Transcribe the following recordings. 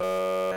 Uh...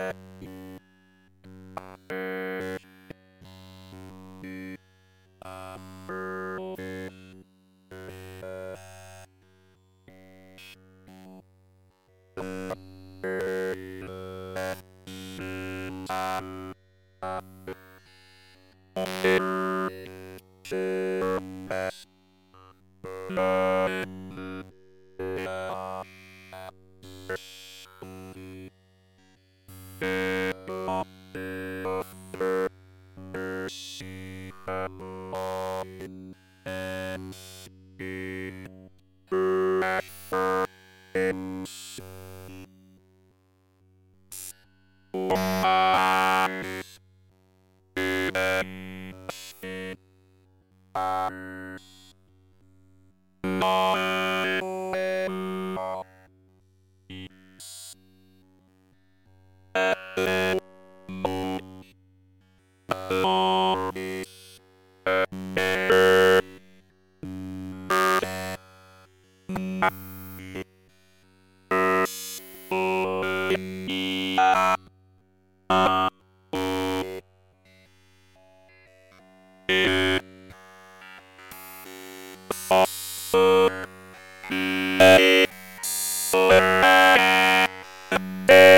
Yeah.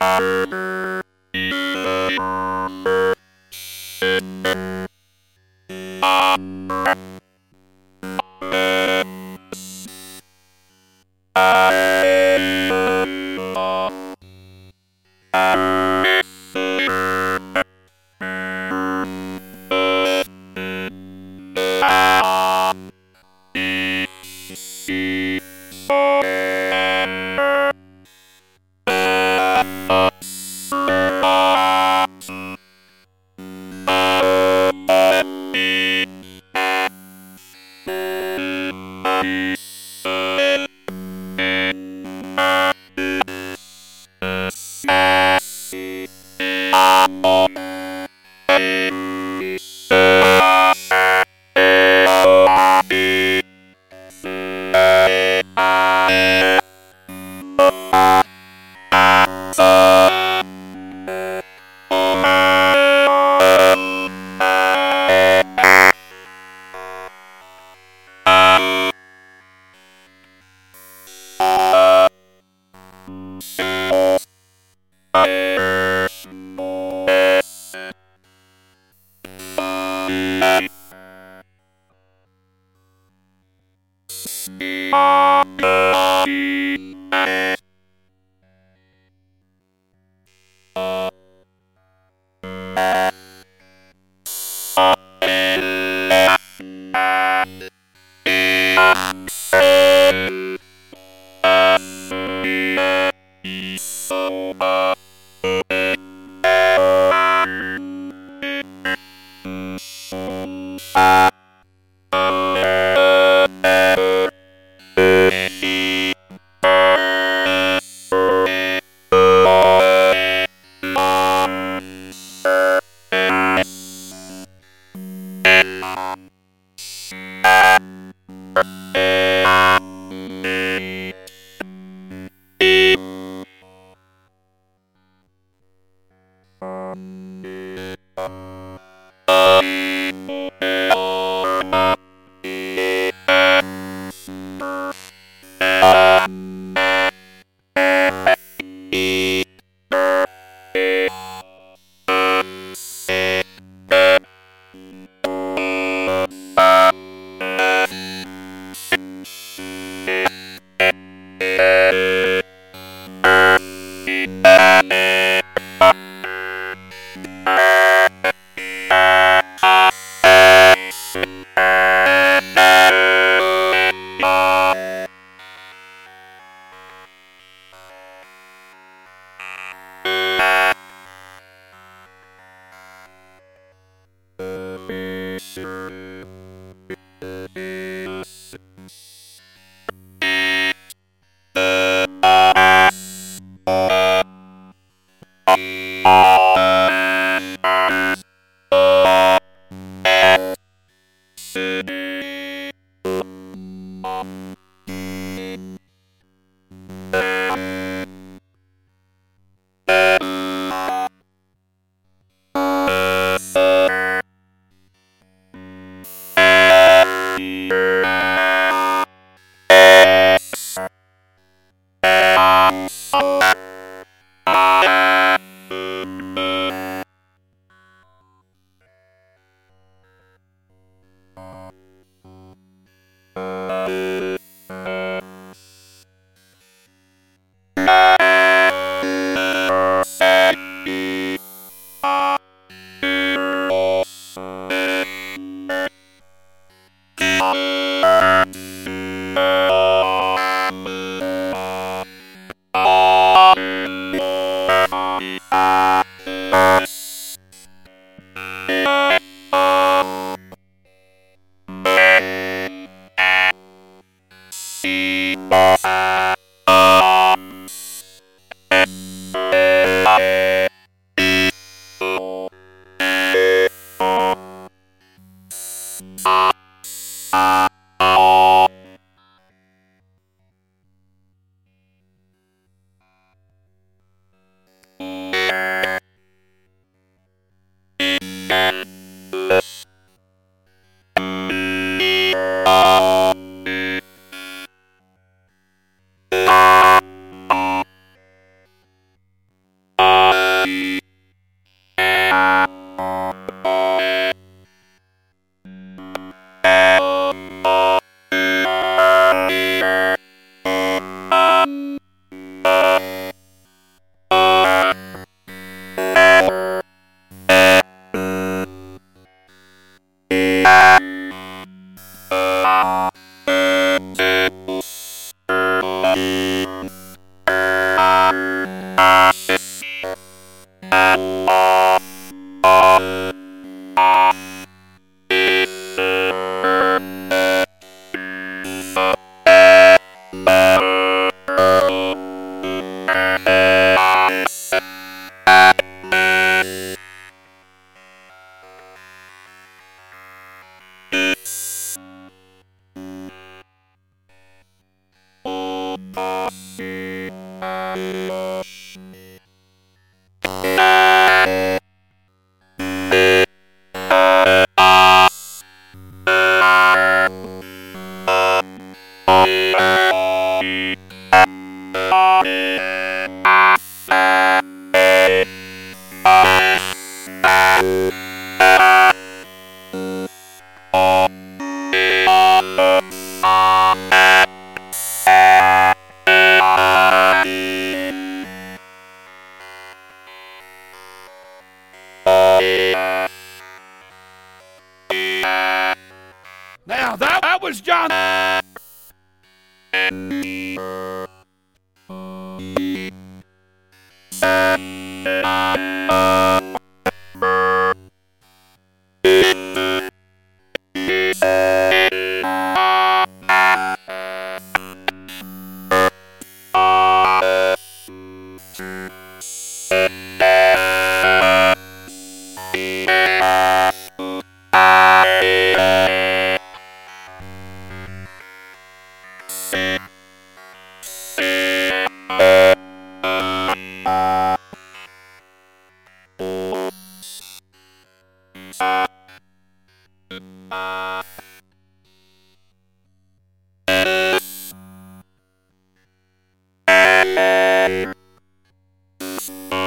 Música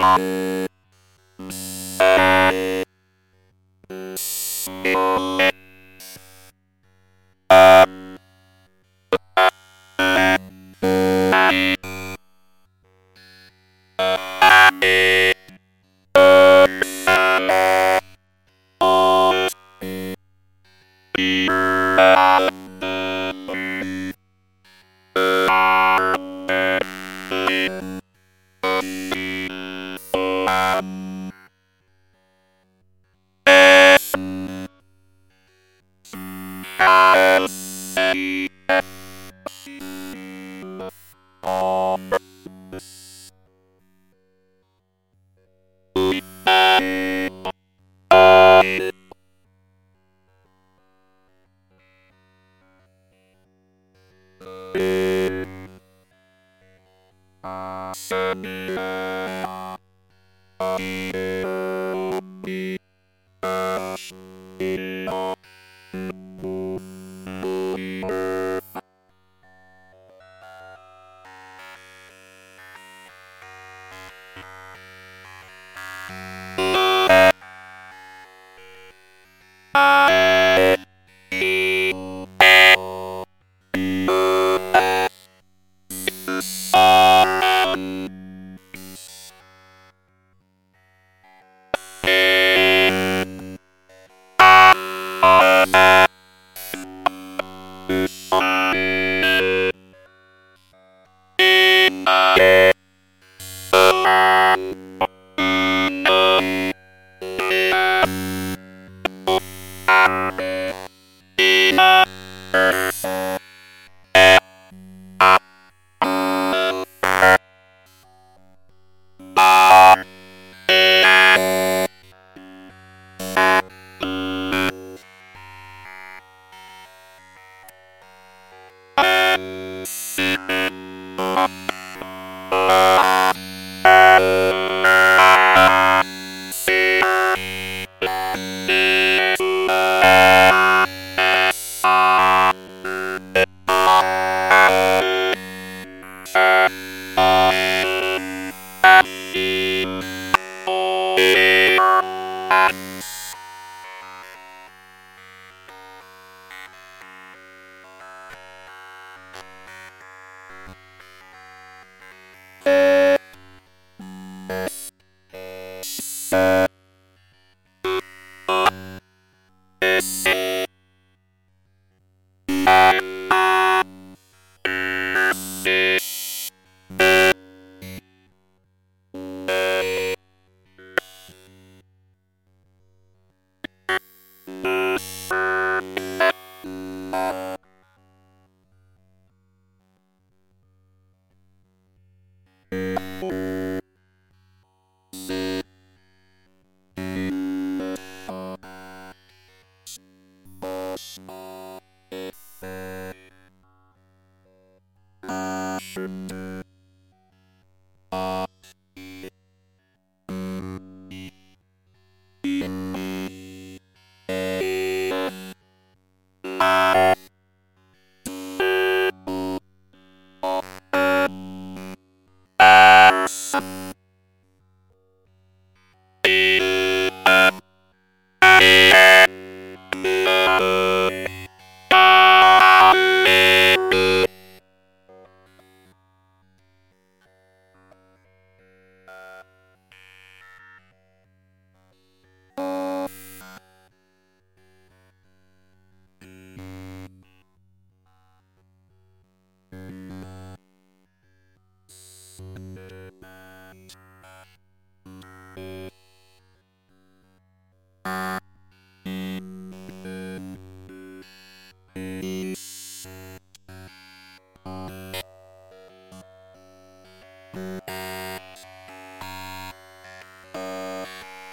Thank you.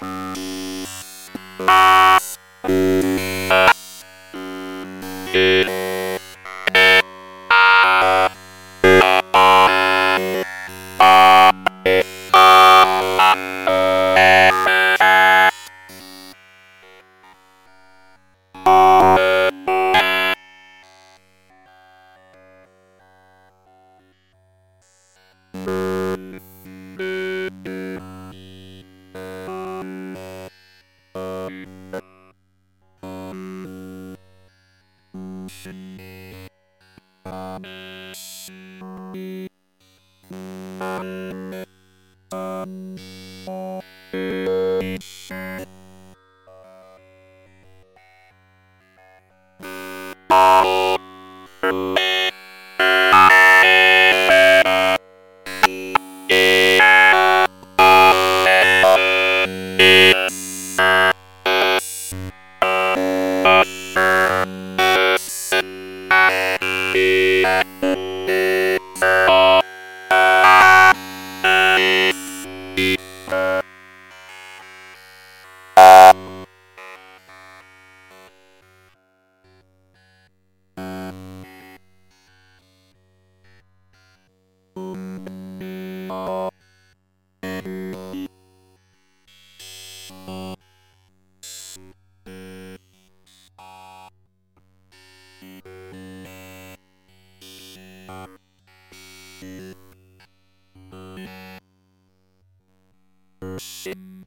you shit.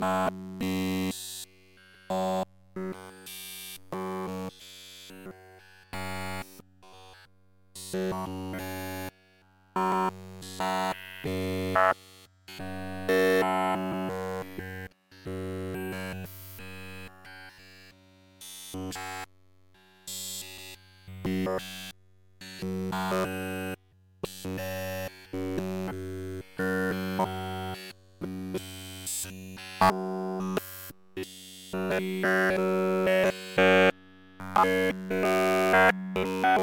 Música Oh.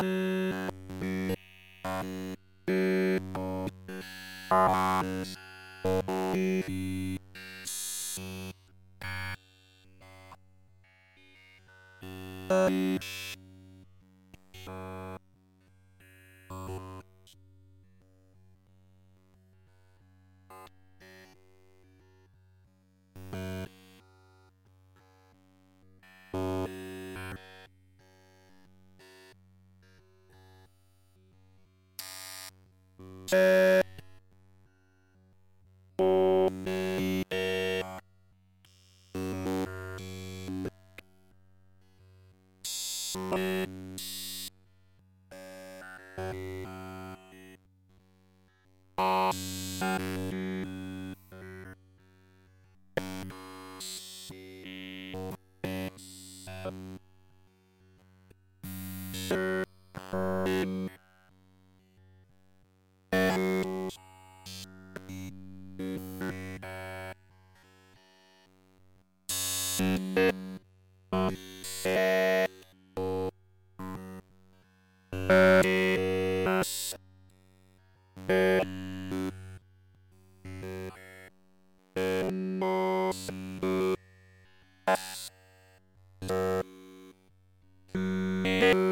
Thank you.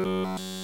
Thank you.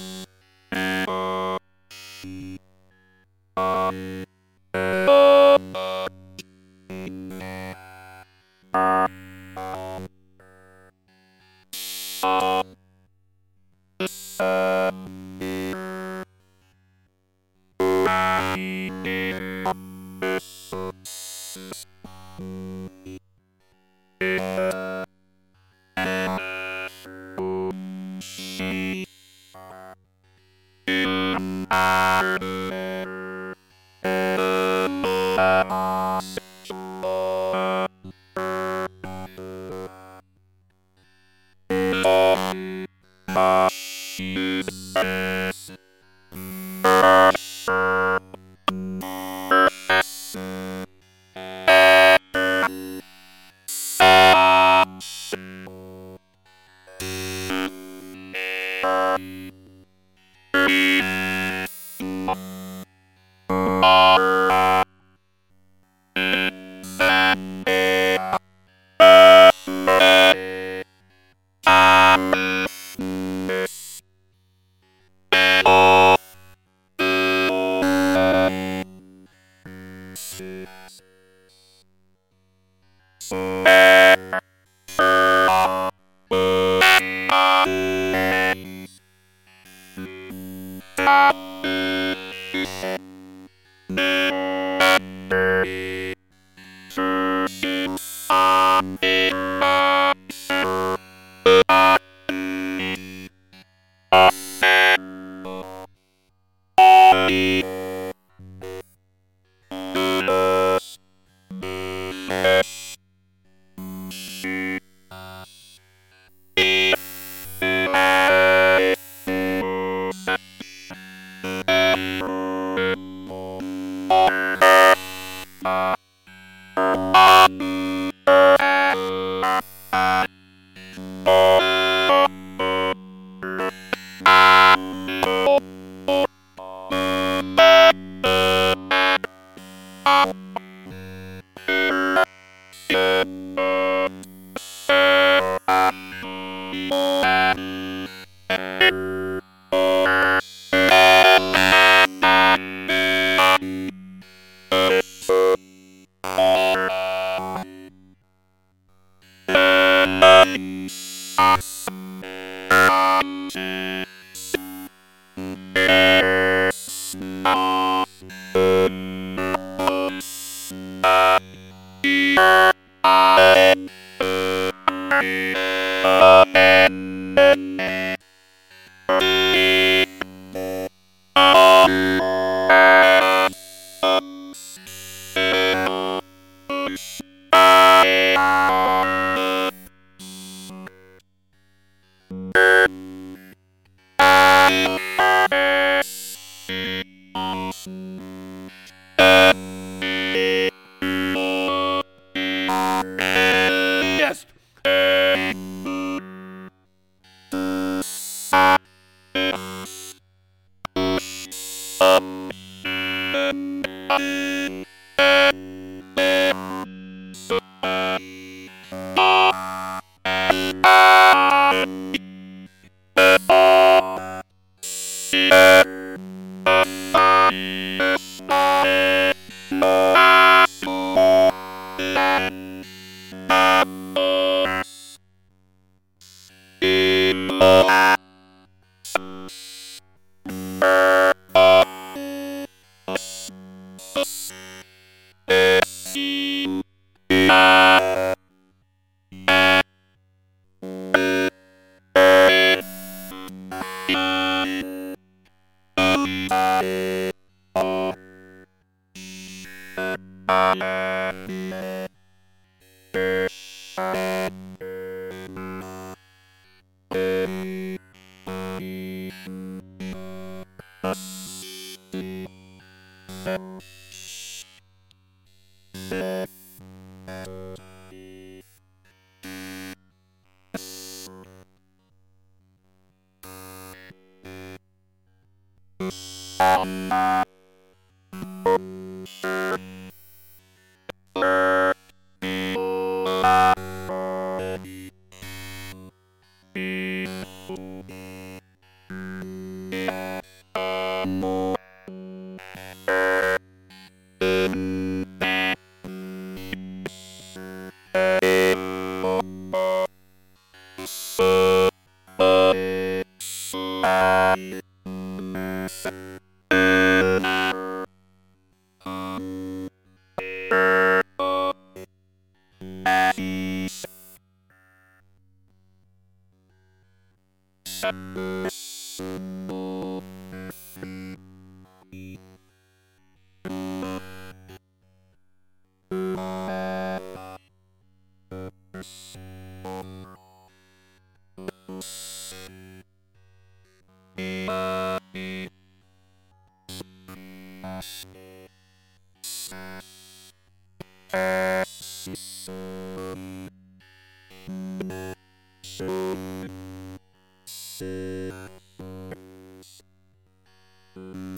Peace.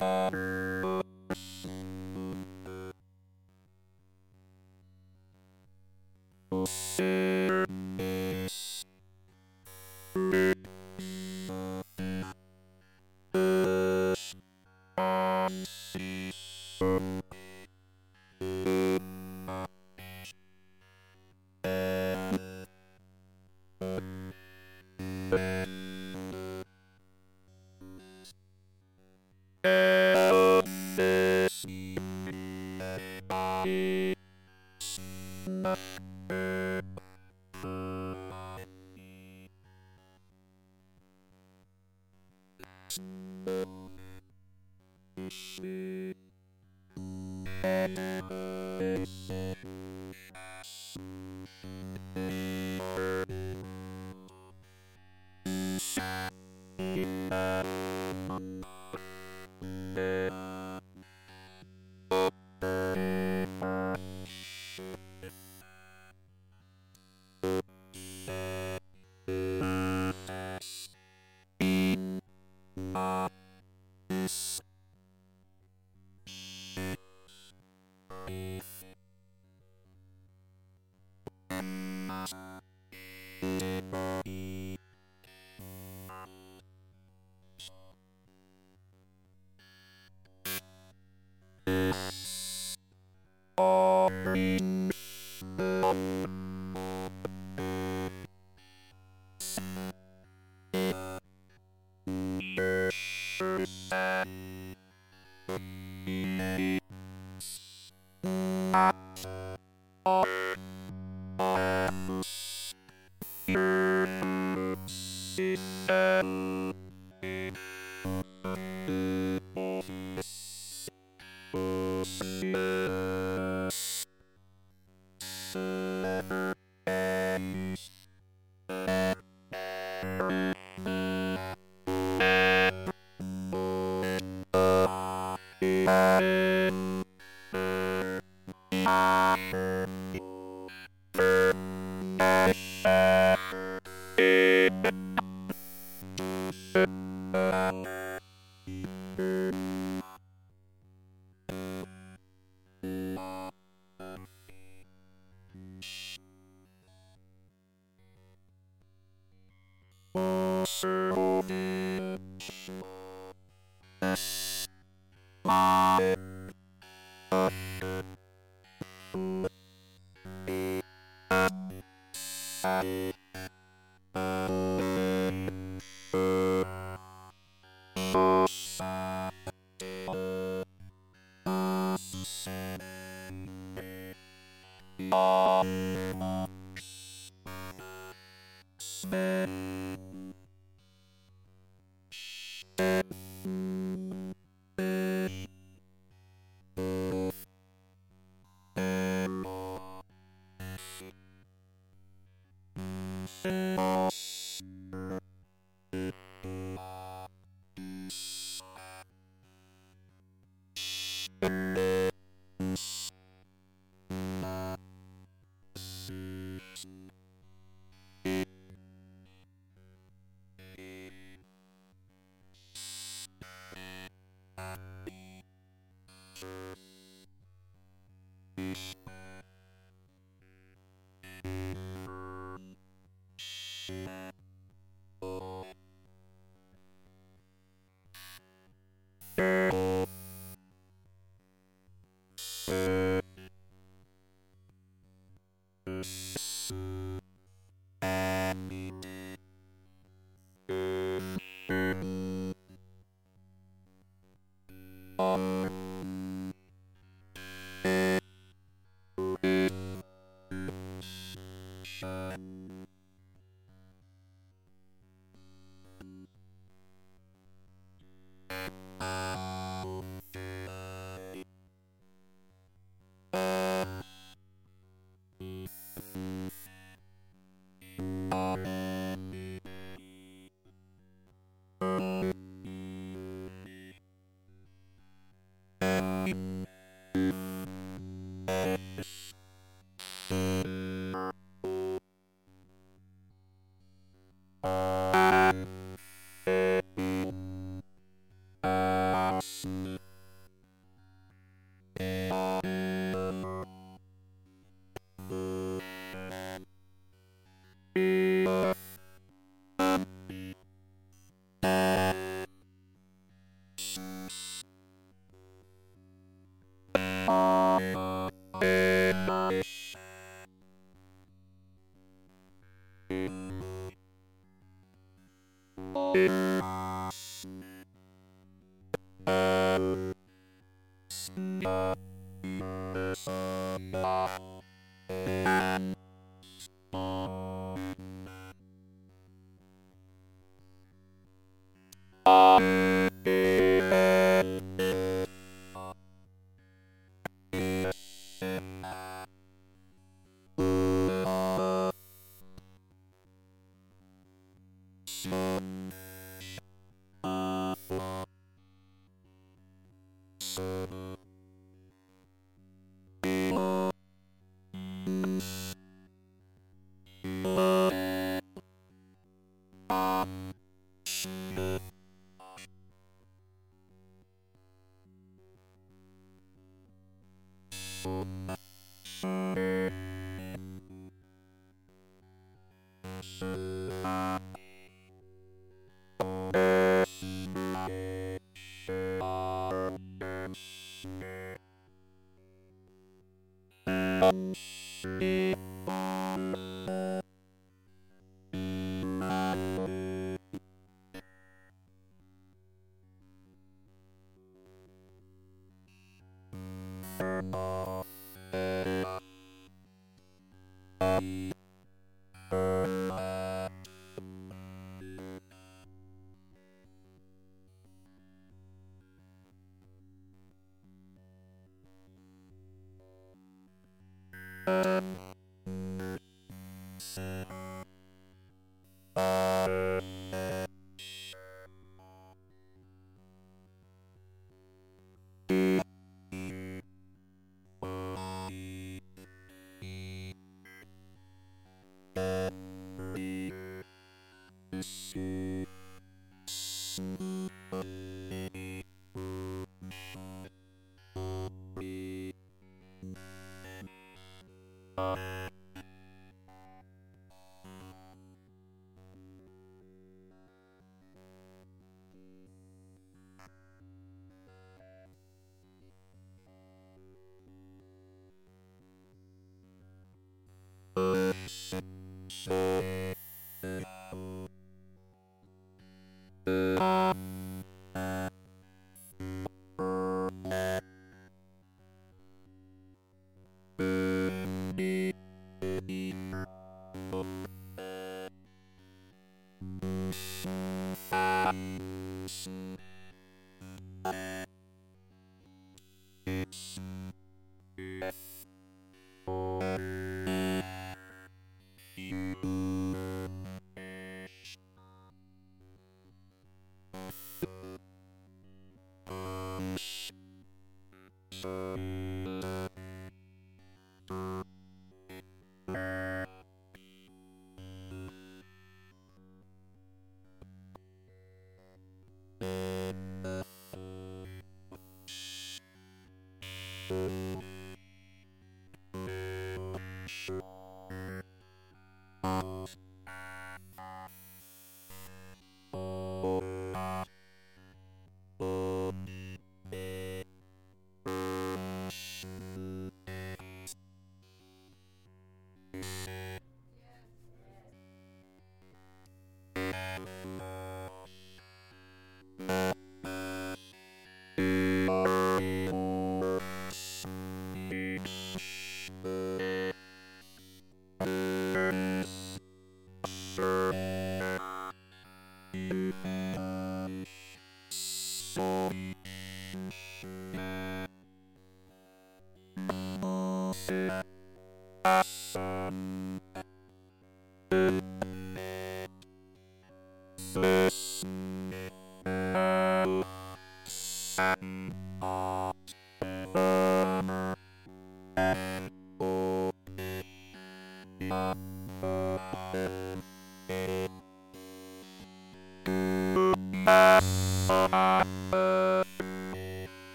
motherfucker. Bye.